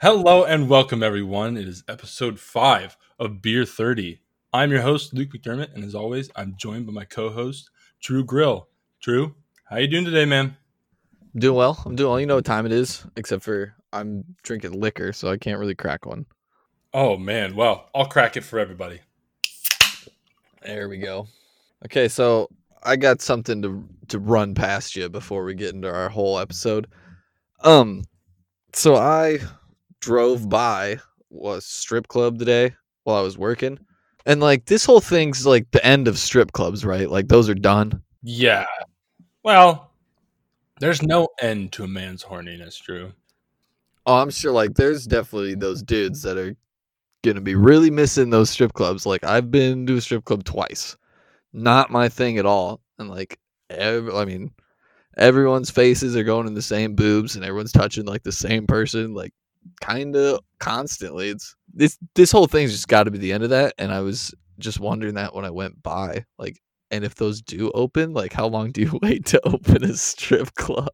Hello and welcome, everyone. It is episode five of Beer 30. I'm your host, Luke McDermott, and as always, I'm joined by my co-host, Drew Grill. Drew, how you doing today, man? Doing well. I'm doing well. You know what time it is, except for I'm drinking liquor, so I can't really crack one. Oh man, well, I'll crack it for everybody. There we go. Okay, so I got something to to run past you before we get into our whole episode. Um, so I drove by was strip club today while I was working, and like this whole thing's like the end of strip clubs, right? Like those are done. Yeah. Well, there's no end to a man's horniness, Drew. Oh, I'm sure like there's definitely those dudes that are gonna be really missing those strip clubs. Like I've been to a strip club twice. Not my thing at all. And like ev- I mean, everyone's faces are going in the same boobs and everyone's touching like the same person, like kinda constantly. It's this this whole thing's just gotta be the end of that. And I was just wondering that when I went by. Like and if those do open, like how long do you wait to open a strip club?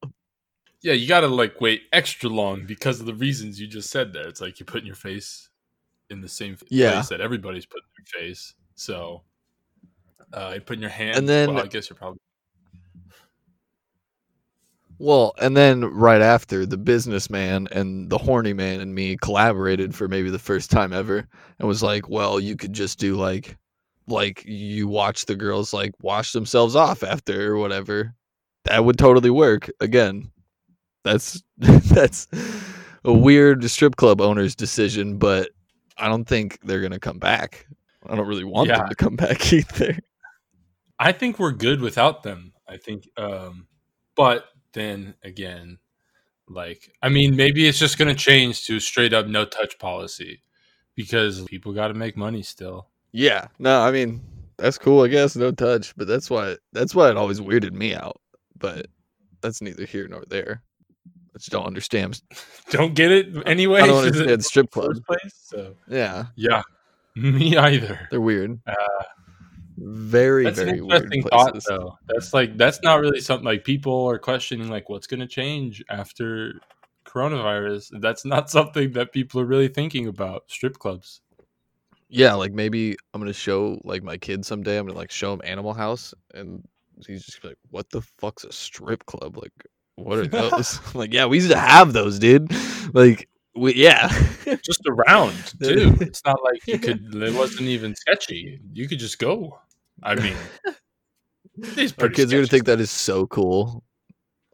Yeah, you gotta like wait extra long because of the reasons you just said there. It's like you're putting your face in the same Yeah. place that everybody's putting their face. So uh you're putting your hand And then- well, I guess you're probably Well, and then right after, the businessman and the horny man and me collaborated for maybe the first time ever, and was like, "Well, you could just do like, like you watch the girls like wash themselves off after or whatever. That would totally work. Again, that's that's a weird strip club owner's decision, but I don't think they're gonna come back. I don't really want Yeah. them to come back either. I think we're good without them. I think um but then again like I mean maybe it's just going to change to straight up no touch policy because people got to make money still. Yeah, no, I mean that's cool, I guess, no touch, but that's why that's why it always weirded me out. But that's neither here nor there. I just don't understand. Don't get it anyway. I don't understand strip First club. place. So Yeah, yeah. Me either. they're weird. Uh, Very, That's very weird interesting thought places. though. That's like that's not really something like people are questioning like what's going to change after coronavirus. That's not something that people are really thinking about. Strip clubs. Yeah, like maybe I'm gonna show like my kid someday. I'm gonna like show him Animal House, and he's just gonna be like, "What the fuck's a strip club? Like, what are those?" Like, yeah, we used to have those, dude. Like, we yeah. just around too. It's not like you could. It wasn't even sketchy. You could just go. I mean, these our kids are gonna sketchy think that is so cool.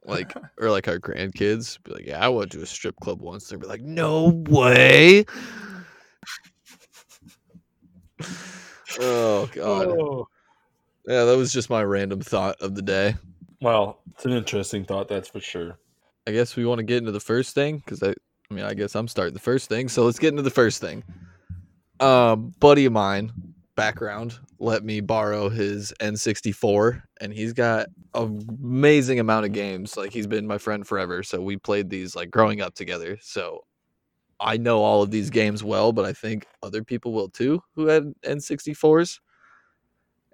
Like or like our grandkids be like, Yeah, I went to a strip club once. They'll be like, No way. oh god. Oh. Yeah, that was just my random thought of the day. Well, it's an interesting thought, that's for sure. I guess we want to get into the first thing because I, I mean, I guess I'm starting the first thing. So let's get into the first thing. Um, buddy of mine, background, let me borrow his N64, and he's got an amazing amount of games. Like he's been my friend forever, so we played these like growing up together. So I know all of these games well, but I think other people will too who had N64s.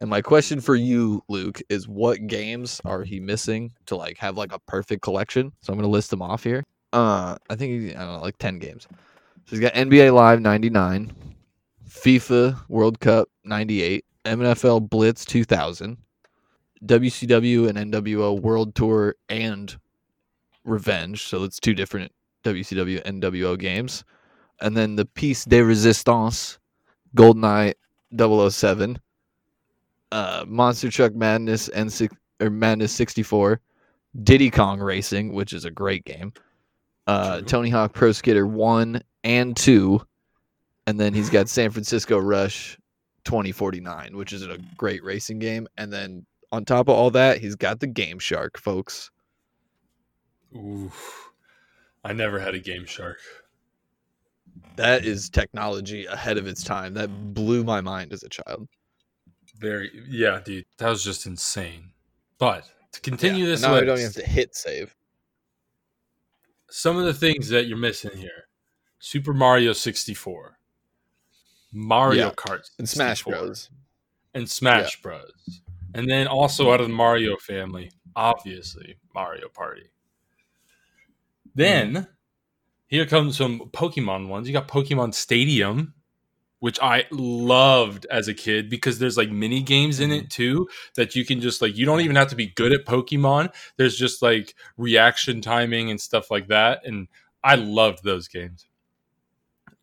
And my question for you, Luke, is what games are he missing to like have like a perfect collection? So I'm gonna list them off here. Uh, I think I don't know, like ten games. So he's got NBA Live '99, FIFA World Cup '98, MNFL Blitz 2000, WCW and NWO World Tour and Revenge. So it's two different WCW NWO games, and then the Piece de Resistance, GoldenEye 007 uh, Monster Truck Madness and or Madness 64, Diddy Kong Racing, which is a great game, uh, Tony Hawk Pro Skater 1 and 2, and then he's got San Francisco Rush 2049, which is a great racing game. And then on top of all that, he's got the Game Shark, folks. Ooh. I never had a Game Shark. That is technology ahead of its time. That blew my mind as a child. Very, yeah, dude. That was just insane. But to continue Yeah, this now I list, don't have to hit save. some of the things that you're missing here Super Mario 64, Mario Yeah, Kart, And Smash 64, Bros. and Smash Bros. And then also out of the Mario family, obviously Mario Party. Then here comes some Pokemon ones. You got Pokemon Stadium, which I loved as a kid because there's like mini games in it mm-hmm. too that you can just like you don't even have to be good at Pokemon. There's just like reaction timing and stuff like that, and I loved those games.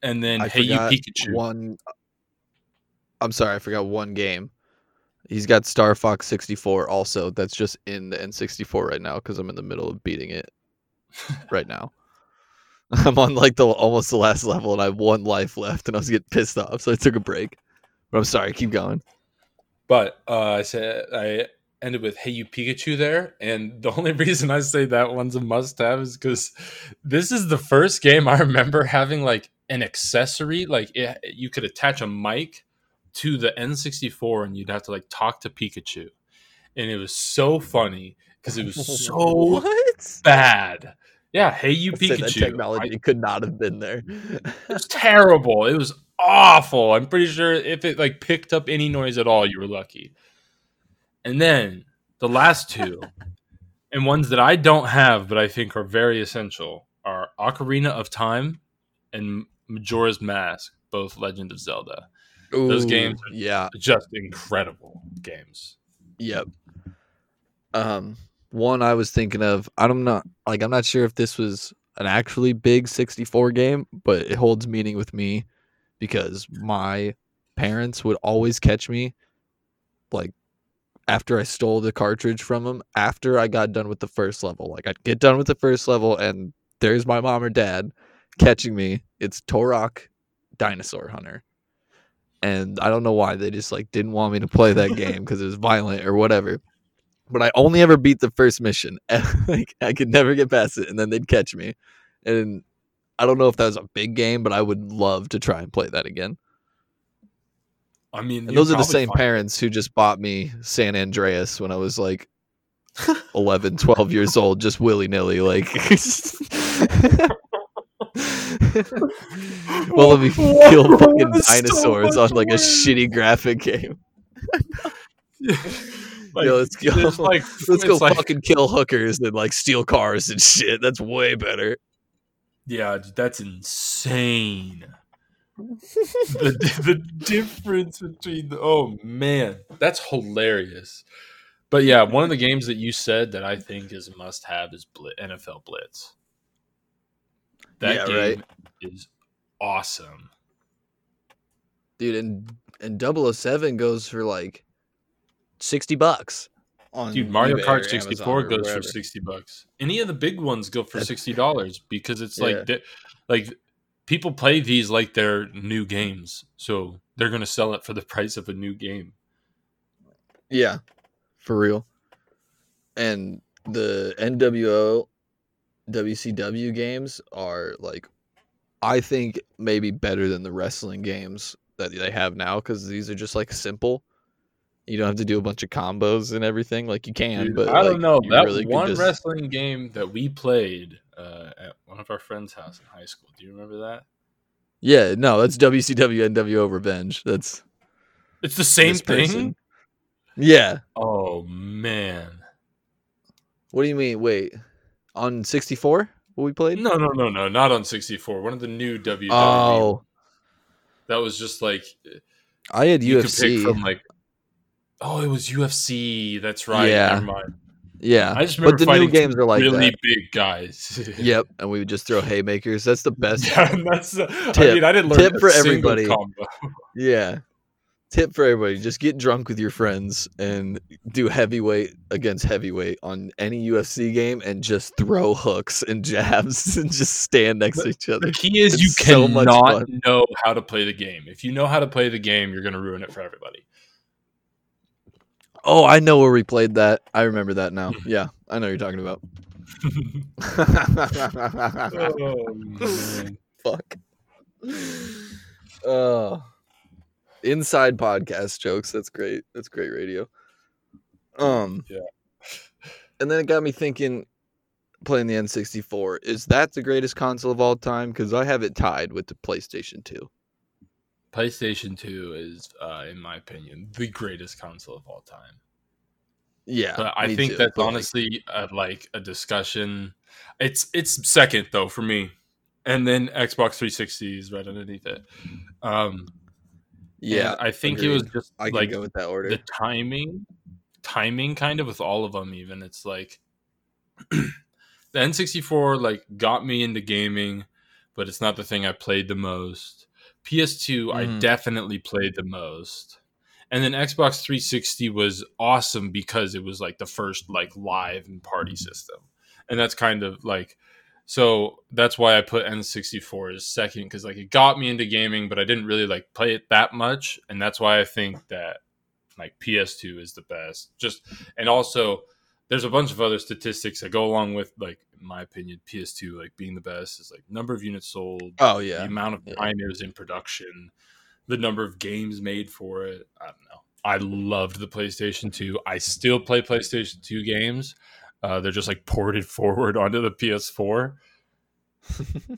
And then I Hey You Pikachu. One. I'm sorry, I forgot one game. He's got Star Fox 64 also. That's just in the N64 right now because I'm in the middle of beating it right now. I'm on like the almost the last level and I have one life left and I was getting pissed off, so I took a break. But I'm sorry, keep going. But uh, I said I ended with "Hey You Pikachu" there, and the only reason I say that one's a must-have is because this is the first game I remember having like an accessory, like it, you could attach a mic to the N64, and you'd have to like talk to Pikachu, and it was so funny because it was so what? bad. Yeah, "Hey You Pikachu." that technology could not have been there. it was terrible. It was awful. I'm pretty sure if it like picked up any noise at all, you were lucky. And then the last two, and ones that I don't have but I think are very essential, are Ocarina of Time and Majora's Mask, both Legend of Zelda. Those games are- yeah, Just incredible games. Yep. Um, one I was thinking of. I'm not like I'm not sure if this was an actually big 64 game, but it holds meaning with me because my parents would always catch me like after I stole the cartridge from them after I got done with the first level. Like I'd get done with the first level and there's my mom or dad catching me. It's Turok Dinosaur Hunter. And I don't know why they just like didn't want me to play that game because it was violent or whatever. But I only ever beat the first mission. like I could never get past it and then they'd catch me. And I don't know if that was a big game, but I would love to try and play that again. I mean, those are the same parents who just bought me San Andreas when I was like 11, 12 years old, just willy nilly. Like, well, let me kill fucking so dinosaurs on like a shitty graphic game. like, Yo, let's go. like, Let's go like- fucking kill hookers and like steal cars and shit. That's way better. Yeah, that's insane. the the difference between the, oh man, that's hilarious. But yeah, one of the games that you said that I think is a must have is Blit, NFL Blitz. That Yeah, game right. is awesome. Dude, and and 007 goes for like 60 bucks. On Dude, Mario eBay Kart 64 or goes for 60 bucks. Any of the big ones go for $60 because it's Yeah. like like people play these like they're new games. So they're going to sell it for the price of a new game. Yeah, for real. And the NWO, WCW games are like, I think maybe better than the wrestling games that they have now because these are just like simple. You don't have to do a bunch of combos and everything like you can. Dude, but I don't know that really one just- wrestling game that we played uh, at one of our friends' house in high school. Do you remember that? Yeah, no, that's WCW NWO Revenge. That's It's the same thing. person. Yeah. Oh man, What do you mean? Wait, on sixty four? What we played? no, no, no, no, not on sixty four. One of the new WWE. Oh, that was just like I had you could pick UFC. from like. Oh, it was UFC. That's right. Yeah. Never mind. yeah, I just remember but the new games are like really that. big guys. Yep, and we would just throw haymakers. That's the best. Yeah, that's. uh, I mean, I didn't learn Tip for everybody. Combo. Yeah. Tip for everybody: just get drunk with your friends and do heavyweight against heavyweight on any UFC game, and just throw hooks and jabs and just stand next to each other. The key is It's you so cannot know how to play the game. If you know how to play the game, you're going to ruin it for everybody. Oh, I know where we played that. I remember that now. Yeah, I know what you're talking about. oh. Fuck. Oh. Inside podcast jokes. That's great. That's great radio. Um Yeah. And then it got me thinking playing the N64, is that the greatest console of all time cuz I have it tied with the PlayStation 2. PlayStation 2 is, uh, in my opinion, the greatest console of all time. Yeah. But I think too, that's honestly uh, like a discussion. It's it's second though for me. and then Xbox 360 is right underneath it. Um, Yeah, and I think it was just I like go with that order. the timing, timing kind of with all of them. Even it's like the N64 like got me into gaming, but it's not the thing I played the most. PS2 I Mhm. definitely played the most. And then Xbox 360 was awesome because it was like the first like live and party system. And that's kind of like so that's why I put N64 as second because like it got me into gaming, but I didn't really like play it that much, and that's why I think that like PS2 is the best. Just and also there's a bunch of other statistics that go along with like in my opinion PS2 like being the best is like number of units sold, oh yeah, the amount of Yeah. it was in production, the number of games made for it. I don't know. I loved the PlayStation 2. I still play PlayStation 2 games. Uh, they're just like ported forward onto the PS4.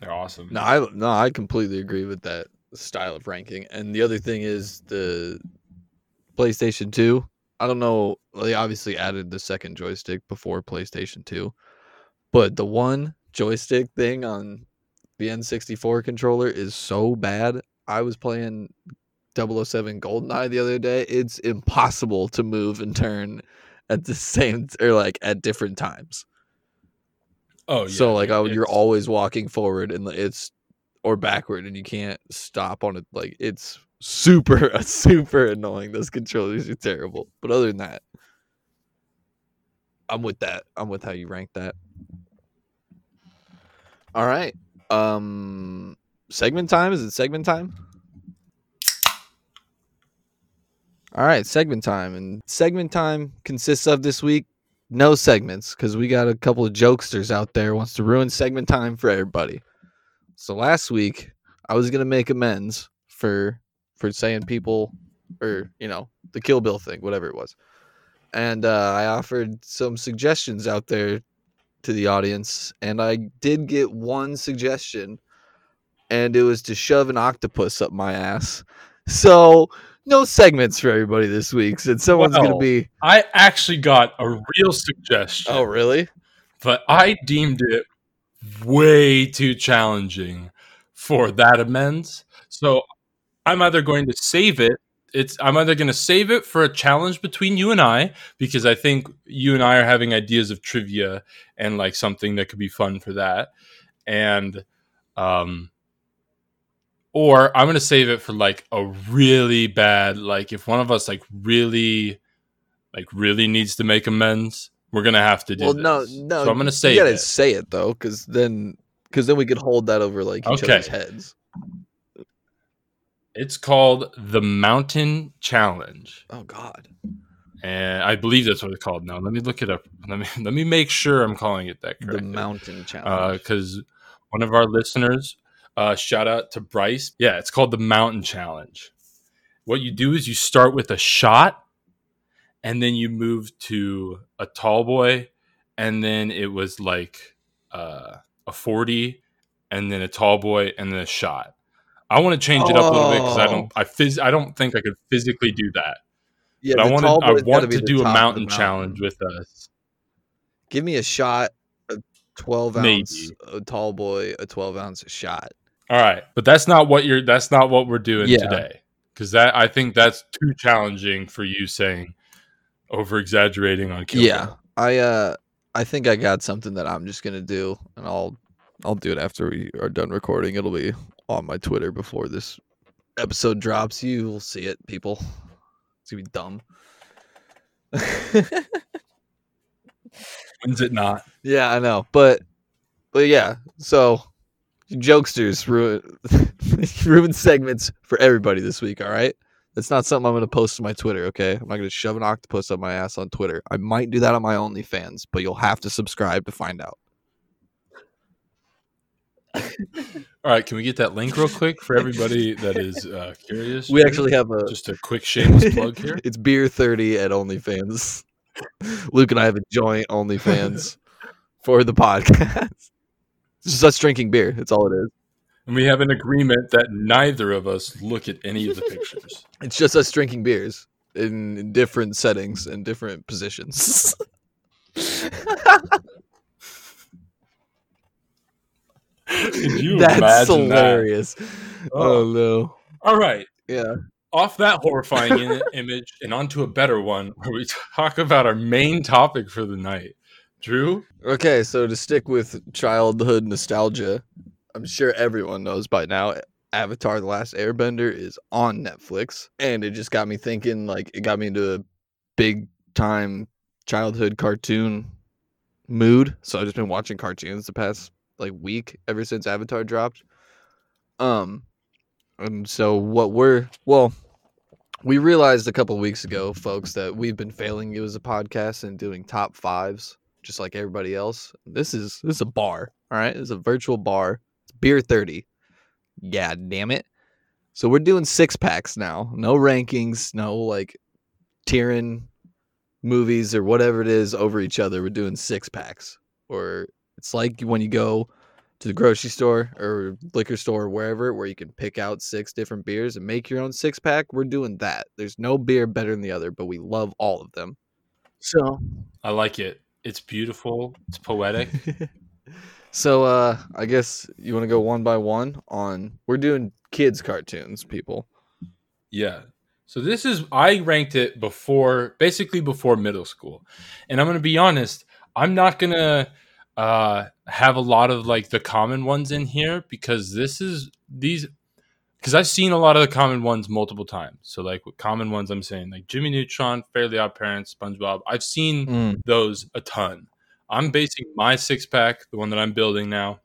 They're awesome. no, I no, I completely agree with that style of ranking. And the other thing is the PlayStation Two. I don't know. They obviously added the second joystick before PlayStation Two, but the one joystick thing on the N64 controller is so bad. I was playing 007 GoldenEye the other day. It's impossible to move and turn at the same or like at different times. oh, yeah. so like oh, you're always walking forward and it's or backward and you can't stop on it. Like it's super super annoying. Those controllers are terrible. But other than that, I'm with that. I'm with how you rank that. All right. Um segment time is it segment time? All right, segment time. And segment time consists of this week no segments because we got a couple of jokesters out there wants to ruin segment time for everybody. So last week I was gonna make amends for for saying people or you know the Kill Bill thing, whatever it was, and uh, I offered some suggestions out there to the audience, and I did get one suggestion, and it was to shove an octopus up my ass. So no segments for everybody this week, since someone's gonna be. I actually got a real suggestion. Oh really? but I deemed it way too challenging for that amends. So I'm either going to save it. It's I'm either going to save it for a challenge between you and I because I think you and I are having ideas of trivia and like something that could be fun for that, and um, or I'm going to save it for like a really bad like if one of us like really like really needs to make amends, we're gonna have to do Well, this. no, no. So I'm gonna you gotta it. say it though, because then, because then we could hold that over like each Okay. other's heads. It's called the Mountain Challenge, Oh God. and I believe that's what it's called. Now, let me look it up. Let me let me make sure I'm calling it that The mountain uh, challenge. because one of our listeners, uh, shout out to Bryce. Yeah, it's called the Mountain Challenge. What you do is you start with a shot, and then you move to a tall boy, and then it was like uh, a forty, and then a tall boy, and then a shot. I want to change it up a little bit because I don't. I phys- I don't think I could physically do that. yeah, but I I want to do a top of the mountain mountain. challenge with us. Give me a shot, a twelve ounce, Maybe. a tall boy, a twelve ounce shot. All right, but that's not what you're. That's not what we're doing Yeah. today, because that I think that's too challenging for you saying over exaggerating on Kill yeah, Bill. I uh, I think I got something that I'm just gonna do, and I'll, I'll do it after we are done recording. It'll be on my Twitter before this episode drops. You will see it, people. It's gonna be dumb. When's it not? Yeah, I know, but but yeah. So jokesters ruin ruin segments for everybody this week. All right, that's not something I'm going to post to my Twitter. Okay, I'm not going to shove an octopus up my ass on Twitter. I might do that on my OnlyFans, but you'll have to subscribe to find out. All right, can we get that link real quick for everybody that is uh, curious? We actually have a just a quick shameless plug here. it's beer thirty at OnlyFans. Luke and I have a joint OnlyFans for the podcast. It's just us drinking beer. That's all it is. And we have an agreement that neither of us look at any of the pictures. It's just us drinking beers in, in different settings and different positions. That's imagine that? hilarious. Oh. Oh. no. All right. Yeah. Off that horrifying image and onto a better one where we talk about our main topic for the night. Drew? Okay, so to stick with childhood nostalgia, I'm sure everyone knows by now Avatar The Last Airbender is on Netflix. And it just got me thinking, like, it got me into a big time childhood cartoon mood. So I've just been watching cartoons the past like week ever since Avatar dropped. Um and so what we're well, we realized a couple weeks ago, folks, that we've been failing you as a podcast and doing top fives just like everybody else. This is this is a bar, all right? It's a virtual bar. It's beer 30. Yeah, damn it. So we're doing six packs now. No rankings, no like tiering movies or whatever it is over each other. We're doing six packs. Or it's like when you go to the grocery store or liquor store or wherever where you can pick out six different beers and make your own six pack. We're doing that. There's no beer better than the other, but we love all of them. So I like it. It's beautiful. It's poetic. so uh I guess you want to go one by one on we're doing kids cartoons, people. Yeah. So this is I ranked it before basically before middle school. And I'm going to be honest, I'm not going to uh have a lot of like the common ones in here because this is these because I've seen a lot of the common ones multiple times. So like with common ones I'm saying like Jimmy Neutron, Fairly Odd Parents, SpongeBob. I've seen Mm. those a ton. I'm basing my six pack, the one that I'm building now,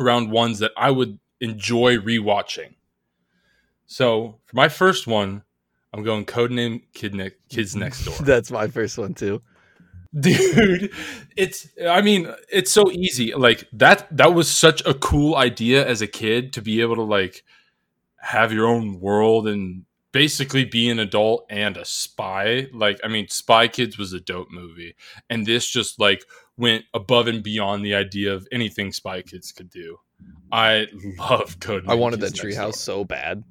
around ones that I would enjoy rewatching. So for my first one, I'm going Codename Kid ne- Kids Next Door. That's my first one too. Dude, it's I mean, it's so easy. Like that that was such a cool idea as a kid to be able to like have your own world and basically be an adult and a spy. Like I mean, Spy Kids was a dope movie. And this just like went above and beyond the idea of anything Spy Kids could do. I love Code. I wanted that treehouse so bad.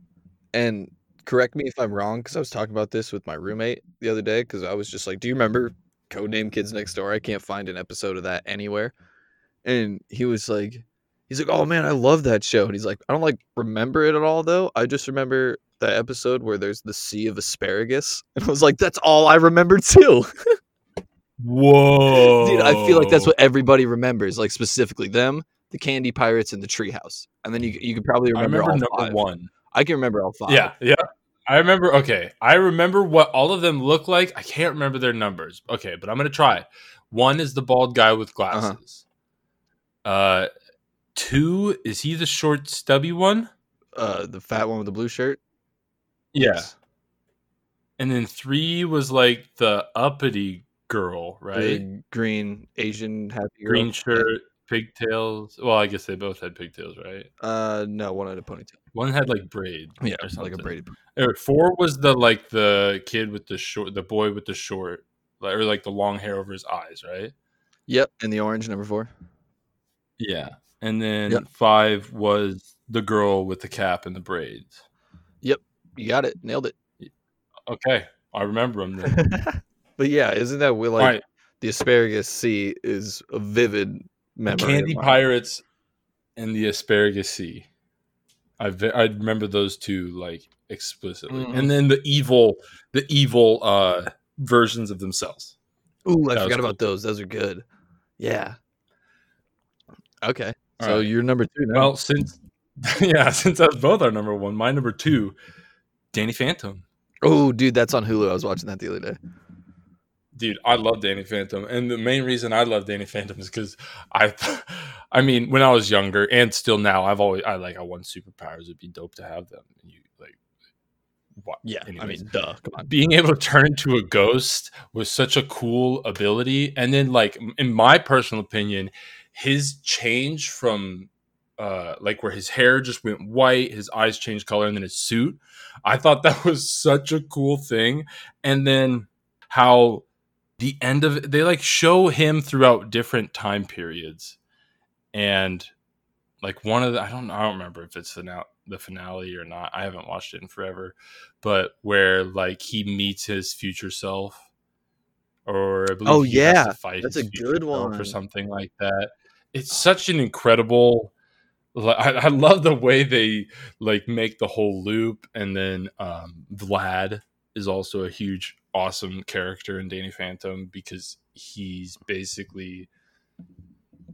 And correct me if I'm wrong, because I was talking about this with my roommate the other day. Because I was just like, "Do you remember Codename Kids Next Door?" I can't find an episode of that anywhere. And he was like, "He's like, oh man, I love that show." And he's like, "I don't like remember it at all though. I just remember that episode where there's the sea of asparagus." And I was like, "That's all I remember too." Whoa. Dude, I feel like that's what everybody remembers, like specifically them, the Candy Pirates, and the Treehouse. And then you you could probably I remember, remember all number five. one. I can remember all five. Yeah, yeah. I remember. Okay, I remember what all of them look like. I can't remember their numbers. Okay, but I'm gonna try. One is the bald guy with glasses. uh two is he the short, stubby one? uh, the fat one with the blue shirt. Yeah. And then three was like the uppity girl, right? The green Asian happy girl. Green shirt, pigtails. Well, I guess they both had pigtails, right? Uh, no, one had a ponytail. One had like braid. Yeah, or something. like a braided. Or four was the like the kid with the short, the boy with the short, or like the long hair over his eyes, right? Yep, and the orange number four. Yeah. And then Yep. five was the girl with the cap and the braids. Yep, you got it, nailed it. Okay, I remember them then. but yeah, isn't that we like right, the asparagus sea is a vivid memory. Candy. Pirates and the Asparagus Sea. I I remember those two like explicitly, Mhm. and then the evil, the evil uh versions of themselves. Ooh, I That forgot cool. about those. Those are good. Yeah. Okay, All so right. you're number two now. Well, since yeah, since that's both our number one, my number two, Danny Phantom. oh, dude, that's on Hulu. I was watching that the other day. Dude, I love Danny Phantom, and the main reason I love Danny Phantom is because I, I mean, when I was younger and still now, I've always I like I want superpowers. It'd be dope to have them. And You like, what? Yeah, I mean, duh. Being able to turn into a ghost was such a cool ability and then like in my personal opinion his change from uh like where his hair just went white his eyes changed color and then his suit i thought that was such a cool thing. And then how the end of it they like show him throughout different time periods. And like one of the i don't i don't remember if it's the now the finale or not. I haven't watched it in forever. But where like he meets his future self or I believe Oh, yeah. That's a good one. or something like that it's such an incredible I, I love the way they like make the whole loop, and then um, Vlad is also a huge, awesome character in Danny Phantom because he's basically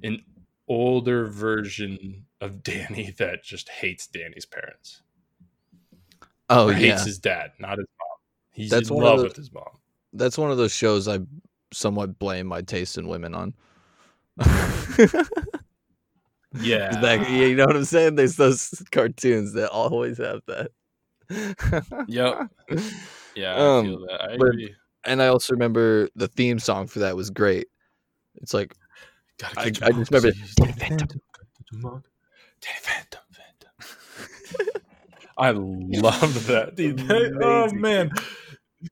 an older version of Danny that just hates Danny's parents. Oh Or yeah, hates his dad, not his mom. He's That's in love the- with his mom. that's one of those shows I somewhat blame my taste in women on. Yeah, you know what I'm saying? There's those cartoons that always have that. Yep. yeah, I Um, feel that. I but- agree. and I also remember the theme song for that was great. It's like I- I just remember- to see Danny Phantom. Get your mom. Danny Phantom, Phantom. I love that. Dude, that- oh man,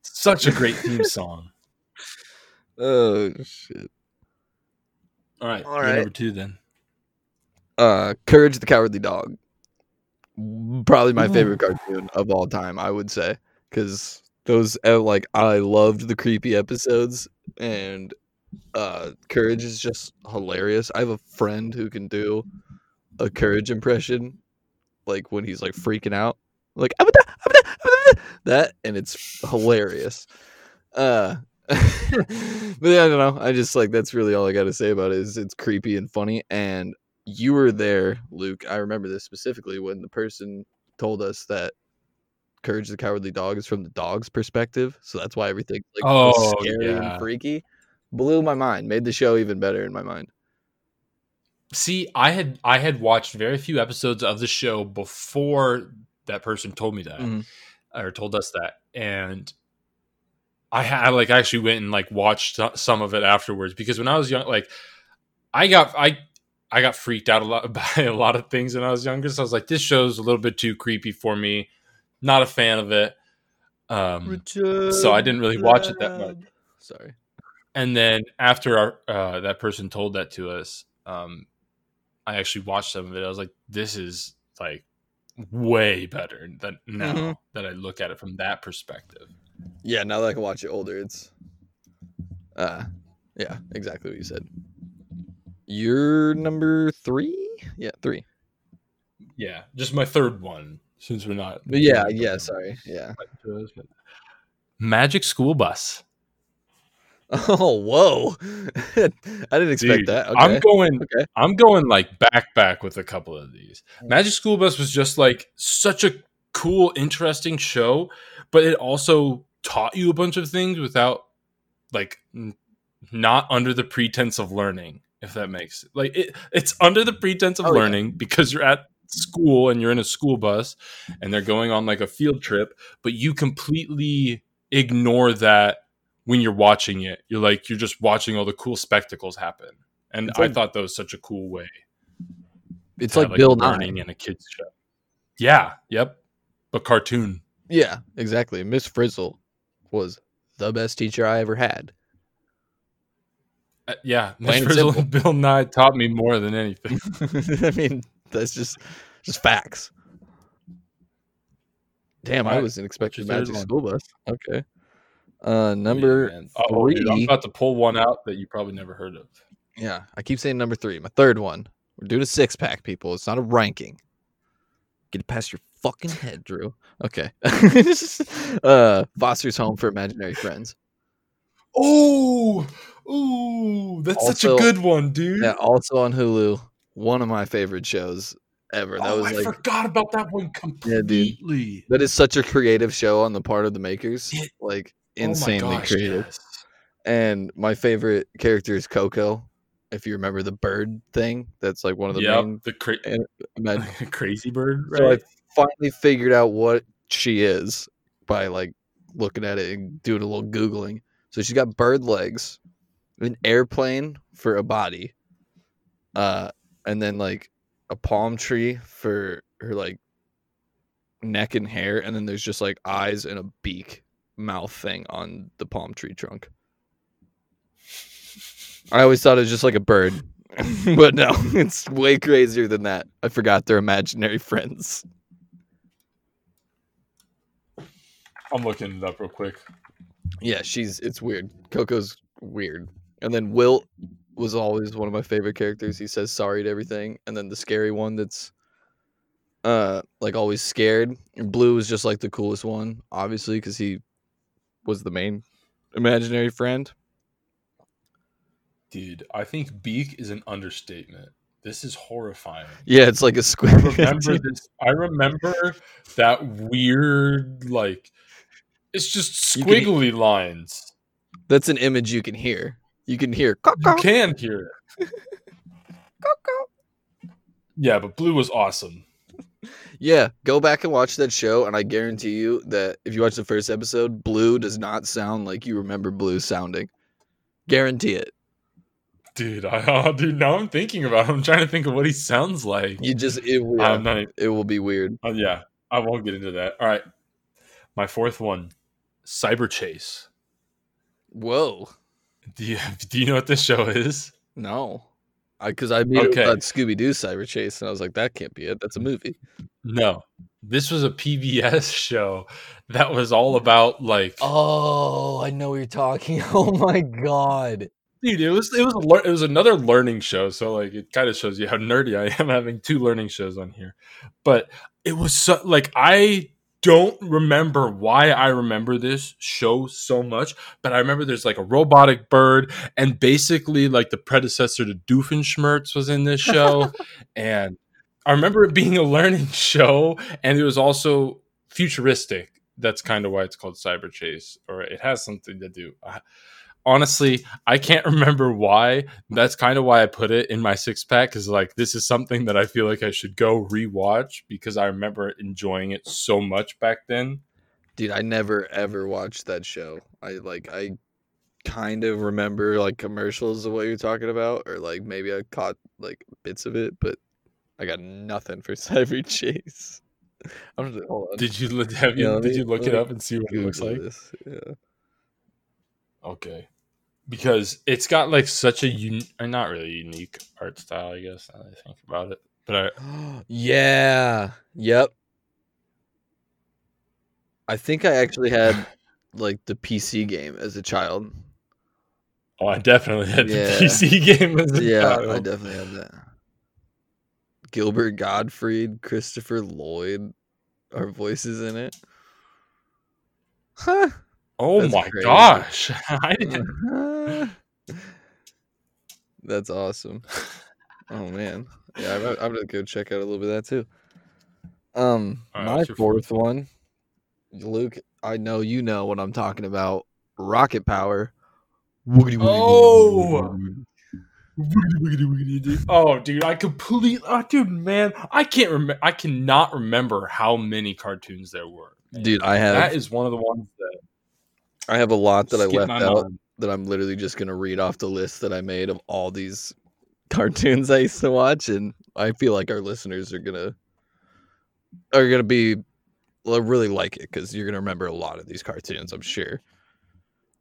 such a great theme song. oh shit. All right, All number two then. Uh Courage the Cowardly Dog. Probably my favorite cartoon of all time, I would say. Cause those uh, like I loved the creepy episodes and uh Courage is just hilarious. I have a friend who can do a Courage impression like when he's like freaking out. Like that and it's hilarious. Uh but yeah, I don't know. I just like that's really all I got to say about it. Is it's creepy and funny, and you were there, Luke. I remember this specifically when the person told us that Courage the Cowardly Dog is from the dog's perspective, so that's why everything like Oh, scary yeah. and freaky. Blew my mind. Made the show even better in my mind. See, I had I had watched very few episodes of the show before that person told me that Mhm. or told us that, and I had like actually went and like watched some of it afterwards because when I was young, like I got I I got freaked out a lot by a lot of things when I was younger. So I was like, this show's a little bit too creepy for me. Not a fan of it. Um, so I didn't really watch it that much. Sorry. and then after our uh, that person told that to us, um, I actually watched some of it. I was like, "This is like way better than now Mhm. that I look at it from that perspective." Yeah, now that I can watch it older, it's uh yeah, exactly what you said. You're number three? Yeah, three. Yeah, just my third one since we're not. But yeah, yeah, sorry. Yeah. Magic School Bus. Oh, whoa. I didn't expect Dude, that. Okay. I'm going. okay. I'm going like back back with a couple of these. Magic School Bus was just like such a cool, interesting show, but it also taught you a bunch of things without like n- not under the pretense of learning. If that makes like it, it's under the pretense of Oh, yeah. learning because you're at school and you're in a school bus and they're going on like a field trip, but you completely ignore that when you're watching it. You're like you're just watching all the cool spectacles happen. And It's I thought that was such a cool way. It's like have, Bill Nye. learning in a kids show. Yeah, yep. But cartoon. Yeah, exactly. Miss Frizzle was the best teacher I ever had. Uh, yeah, Miss Plain and simple. Bill Nye taught me more than anything. I mean, that's just just facts. Damn, I Alright, wasn't expecting your Magic one? School Bus. Okay. Uh number Man. Oh, dude, I'm about to pull one out that you probably never heard of. Yeah, I keep saying number three. My third one. We're doing a six pack, people. It's not a ranking. Get it past your fucking head, Drew. Okay. uh Foster's Home for Imaginary Friends. Oh, ooh, that's such a good one, dude. Yeah, also on Hulu. One of my favorite shows ever. That oh, was I like forgot about that one Yeah, dude. completely. that is such a creative show on the part of the makers. Like Oh insanely gosh, creative. yes. And my favorite character is Coco. If you remember the bird thing, that's like one of the Yep, main the cra- and crazy bird, So I right? Finally figured out what she is by like looking at it and doing a little googling. So she's got bird legs, an airplane for a body, uh, and then like a palm tree for her like neck and hair, and then there's just like eyes and a beak mouth thing on the palm tree trunk. I always thought it was just like a bird, but no, it's way crazier than that. I forgot they're imaginary friends. I'm looking it up real quick. Yeah, she's it's weird. Coco's weird. And then Wilt was always one of my favorite characters. He says sorry to everything. And then the scary one that's uh, like always scared. And Blue was just like the coolest one, obviously, because he was the main imaginary friend. Dude, I think Beak is an understatement. This is horrifying. Yeah, it's like a squid. I remember this. I remember that weird, like, it's just You can- squiggly lines. That's an image you can hear. You can hear. You can hear it. Yeah, but Blue was awesome. Yeah, go back and watch that show, and I guarantee you that if you watch the first episode, Blue does not sound like you remember Blue sounding. Guarantee it. Dude, I, oh, dude, now I'm thinking about him. I'm trying to think of what he sounds like. You just it, yeah, not, it will be weird. uh, yeah, I won't get into that. All right. My fourth one Cyberchase. Whoa, Do you, do you know what this show is? no, because I, made Okay. Scooby Doo Cyberchase, and I was like, that can't be it. That's a movie. No. This was a PBS show that was all about like Oh, I know what you're talking. Oh my god. dude it was it was a it was another learning show so like it kind of shows you how nerdy i am having two learning shows on here but it was so like i don't remember why i remember this show so much but i remember there's like a robotic bird and basically like the predecessor to doofenshmirtz was in this show. And i remember it being a learning show and it was also futuristic. That's kind of why it's called cyber chase or it has something to do I- honestly, I can't remember why. That's kind of why I put it in my six pack because like this is something that I feel like I should go rewatch because I remember enjoying it so much back then. Dude, I never ever watched that show. I like I kind of remember like commercials of what you're talking about, or like maybe I caught like bits of it, but I got nothing for Cyber Chase. I'm just hold on. Did you look- have you Yeah, let did you look it up and see what it looks like? this. Yeah. Okay, because it's got like such a un- not really unique art style, I guess. Now that I think about it, but I yeah. Yep. I think I actually had like the PC game as a child. oh, I definitely had the PC game. As a Yeah, I definitely had that. Gilbert Gottfried, Christopher Lloyd are voices in it. Huh. Oh That's my crazy. gosh, I didn't. That's awesome. Oh man, yeah, I'm, I'm gonna go check out a little bit of that too. Um, right, my fourth one, Luke. I know you know what I'm talking about. Rocket power. Oh! Oh, dude, I completely, oh, dude, man, I can't remember. I cannot remember how many cartoons there were. man. dude, I have that is one of the ones that I have a lot that I left out mind. That I'm literally just gonna read off the list that I made of all these cartoons I used to watch, and I feel like our listeners are gonna are gonna be really like it because you're gonna remember a lot of these cartoons, I'm sure.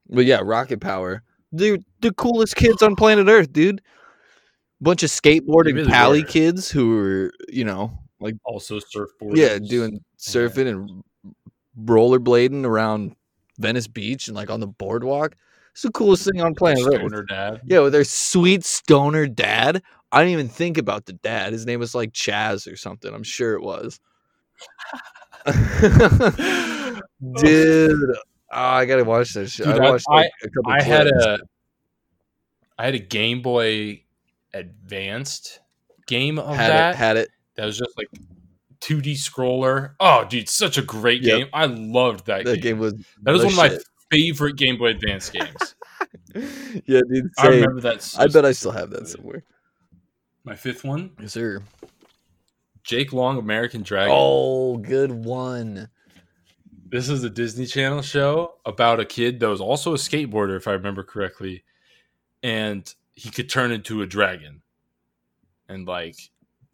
But yeah, Rocket Power, dude, the coolest kids on planet Earth, dude. Bunch of skateboarding really pally were. kids who were, you know, like Also, surfboard. yeah, doing surfing and rollerblading around Venice Beach and like on the boardwalk. It's the coolest thing on planet Earth. Stoner dad. Yeah, with their sweet stoner dad. I didn't even think about the dad. His name was like Chaz or something. I'm sure it was. Dude, oh, I gotta watch this. shit. Dude, I I- watched like a couple. I had a, I had a Game Boy Advanced game of had that. it. Had it. that was just like 2D scroller. Oh, dude, such a great Yep. game. I loved that, That game. game was. That was one of my. Favorite Game Boy Advance games. yeah, dude. I Same. remember that. so I bet I still have that somewhere. My fifth one, Yes, sir. Jake Long, American Dragon. Oh, good one. This is a Disney Channel show about a kid that was also a skateboarder, if I remember correctly, and he could turn into a dragon. And like,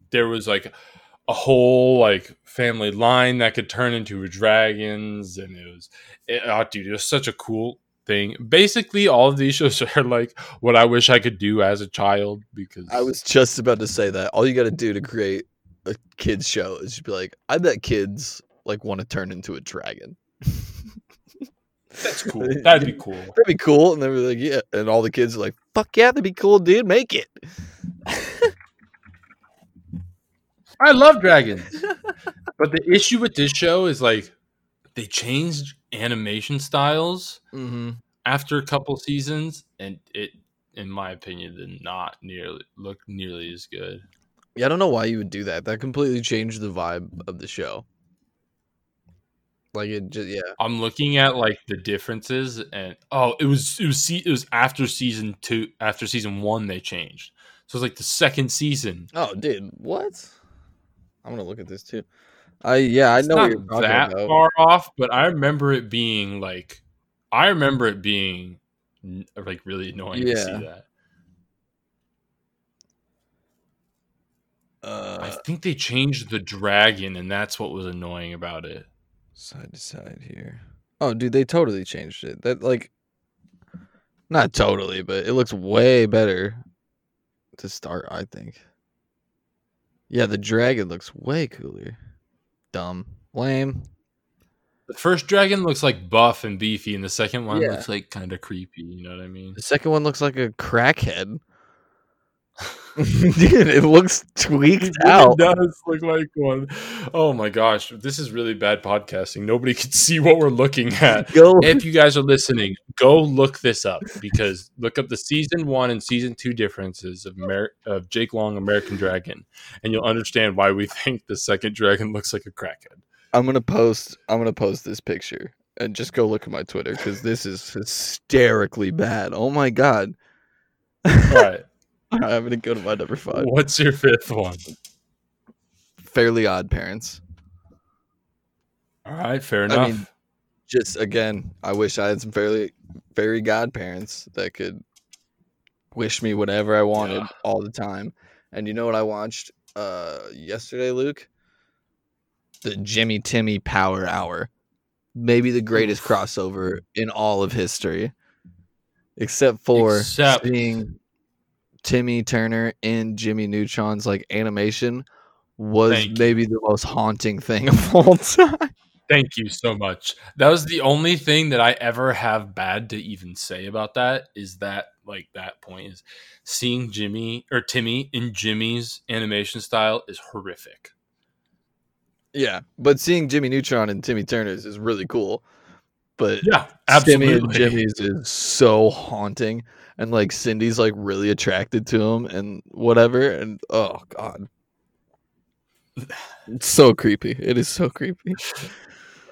there was like a whole like family line that could turn into dragons, and it was, it, oh, dude, it was such a cool thing. Basically, all of these shows are like what I wish I could do as a child because I was just about to say that. All you got to do to create a kids show is just be like, I bet kids like want to turn into a dragon. that's cool. That'd be cool. That'd be cool. And they were like, yeah. And all the kids are like, fuck yeah, that'd be cool, dude. Make it. I love dragons. But the issue with this show is like they changed animation styles Mm-hmm. after a couple seasons, and it, in my opinion, did not nearly look nearly as good. Yeah, I don't know why you would do that. That completely changed the vibe of the show. Like it just yeah. I'm looking at like the differences, and oh, it was it was it was after season two, after season one, they changed. So it's like the second season. Oh, dude, what? I'm gonna look at this too. I yeah, I It's know what not that about. far off, but I remember it being like, I remember it being like really annoying to see Yeah. that. I Uh, think they changed the dragon, and that's what was annoying about it. side to side here. Oh, dude, they totally changed it. That like, not totally, but it looks way better to start. I think. Yeah, the dragon looks way cooler. Dumb, lame. The first dragon looks like buff and beefy, and the second one Yeah. looks like kind of creepy. You know what I mean? The second one looks like a crackhead. Dude, it looks tweaked It out. does look like one. Oh my gosh, this is really bad podcasting. Nobody can see what we're looking at. Go. If you guys are listening, go look this up because look up the season one and season two differences of, Amer- of Jake Long American Dragon, and you'll understand why we think the second dragon looks like a crackhead. I'm gonna post. I'm gonna post this picture and just go look at my Twitter because this is hysterically bad. Oh my god! All right, I'm gonna go to my number five. what's your fifth one? Fairly Odd Parents. All right, fair I enough. mean, Just again, I wish I had some fairly fairy godparents that could wish me whatever I wanted Yeah. all the time. And you know what I watched uh yesterday, Luke? The Jimmy Timmy Power Hour. Maybe the greatest crossover in all of history. Except for Except- seeing Timmy Turner in Jimmy Neutron's like animation was maybe the most haunting thing of all time. Thank you so much. That was the only thing that I ever have bad to even say about that is that like that point is seeing Jimmy or Timmy in Jimmy's animation style is horrific. Yeah, but seeing Jimmy Neutron and Timmy Turner's is really cool. But Yeah, absolutely. and Jimmy's is so haunting, and like Cindy's like really attracted to him and whatever. And oh god, it's so creepy. It is so creepy.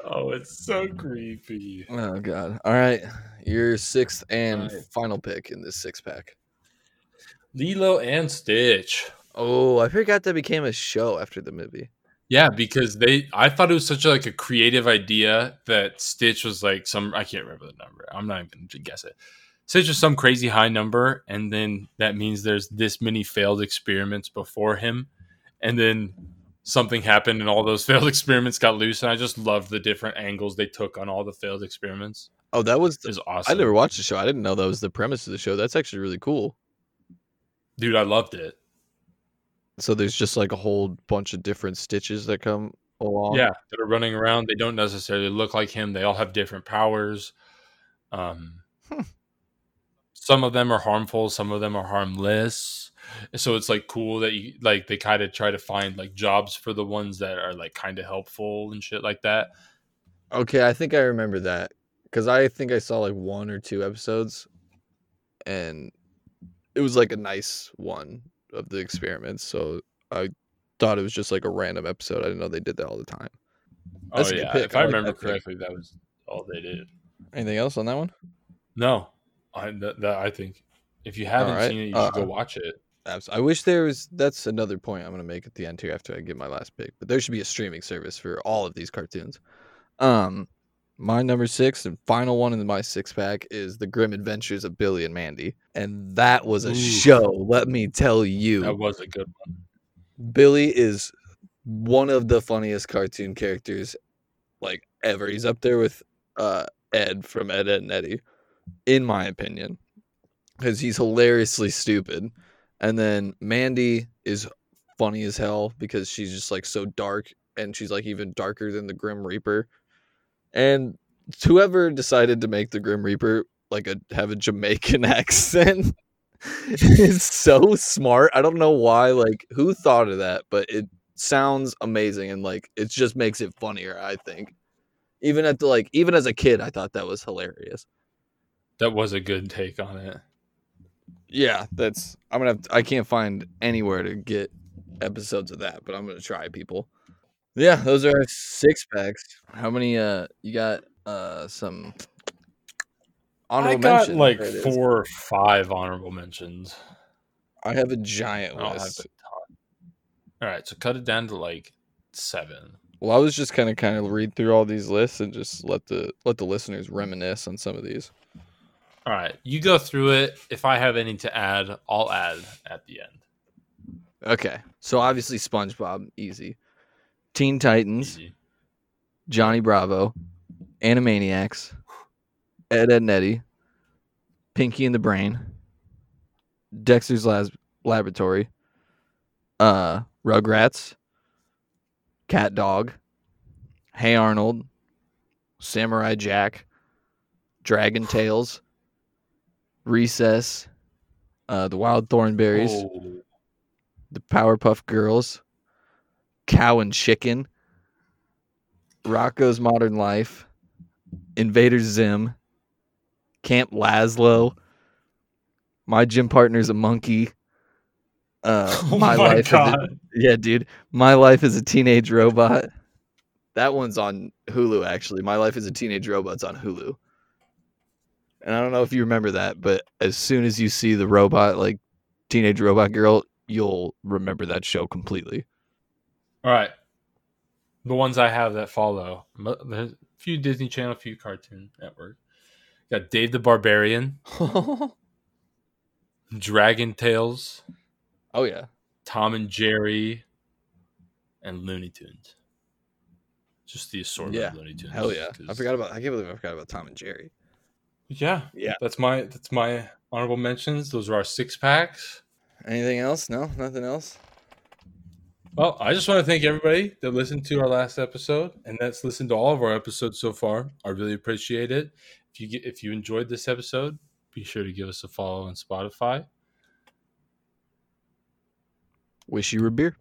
Oh, it's so creepy. Oh god. All right, your sixth and right. final pick in this six pack. Lilo and Stitch. Oh, I forgot that became a show after the movie. Yeah, because they I thought it was such a, like a creative idea that Stitch was like some I can't remember the number. I'm not even gonna guess it. Stitch was some crazy high number, and then that means there's this many failed experiments before him, and then something happened and all those failed experiments got loose. And I just loved the different angles they took on all the failed experiments. Oh, that was. It was awesome. I never watched the show. I didn't know that was the premise of the show. That's actually really cool. Dude, I loved it. So there's just like a whole bunch of different stitches that come along. Yeah, that are running around. They don't necessarily look like him. They all have different powers. Um, Hmm. Some of them are harmful. Some of them are harmless. So it's like cool that you like they kind of try to find like jobs for the ones that are like kind of helpful and shit like that. Okay, I think I remember that because I think I saw like one or two episodes, and it was like a nice one of the experiments. So I thought it was just like a random episode. I didn't know they did that all the time. That's oh yeah, pick. if I I like remember that pick. correctly, that was all they did. Anything else on that one? No, I that, that I think if you haven't Alright, seen it, you uh, should go watch it. I wish there was. That's another point I'm gonna make at the end here after I give my last pick. But there should be a streaming service for all of these cartoons. Um, my number six and final one in my six pack is the Grim Adventures of Billy and Mandy, and that was a Ooh. show. Let me tell you, That was a good one. Billy is one of the funniest cartoon characters like ever. He's up there with uh, Ed from Ed, Edd and Eddy, in my opinion, because he's hilariously stupid. And then Mandy is funny as hell because she's just like so dark and she's like even darker than the Grim Reaper. And whoever decided to make the Grim Reaper like a have a Jamaican accent is so smart. I don't know why, like who thought of that, but it sounds amazing and like it just makes it funnier, I think. Even at the like even as a kid, I thought that was hilarious. That was a good take on it. Yeah, that's I'm gonna have to, I can't find anywhere to get episodes of that, but I'm gonna try people. Yeah, those are six packs. How many uh you got uh some honorable mentions? I got like four or five honorable mentions. I have a giant I list. a ton. All right, so cut it down to like seven. Well, I was just kind of kind of read through all these lists and just let the let the listeners reminisce on some of these. All right, you go through it. If I have any to add, I'll add at the end. Okay, so obviously SpongeBob, easy. Teen Titans, Easy. Johnny Bravo, Animaniacs, Ed, Edd and Eddy, Pinky and the Brain, Dexter's Las- Laboratory, uh, Rugrats, Cat Dog, Hey Arnold, Samurai Jack, Dragon Tales, Recess, uh, the Wild Thornberrys, Oh, the Powerpuff Girls, Cow and Chicken, Rocko's Modern Life, Invader Zim, Camp Lazlo, My Gym Partner's a Monkey. Uh, oh my, my, life, a, yeah, dude. My life as a teenage robot. That one's on Hulu, actually. My life is a teenage robot's on Hulu. And I don't know if you remember that, but as soon as you see the robot, like teenage robot girl, you'll remember that show completely. All right, the ones I have that follow. There's a few Disney Channel, a few Cartoon Network. Got Dave the Barbarian, Dragon Tales, Oh yeah, Tom and Jerry, and Looney Tunes. Just the assortment Yeah. of Looney Tunes. hell yeah! I 'cause- forgot about. I can't believe I forgot about Tom and Jerry. Yeah, Yeah. That's my that's my honorable mentions. Those are our six packs. Anything else? No, nothing else. Well, I just want to thank everybody that listened to our last episode and that's listened to all of our episodes so far. I really appreciate it. If you get if you enjoyed this episode, be sure to give us a follow on Spotify. Wish you a beer.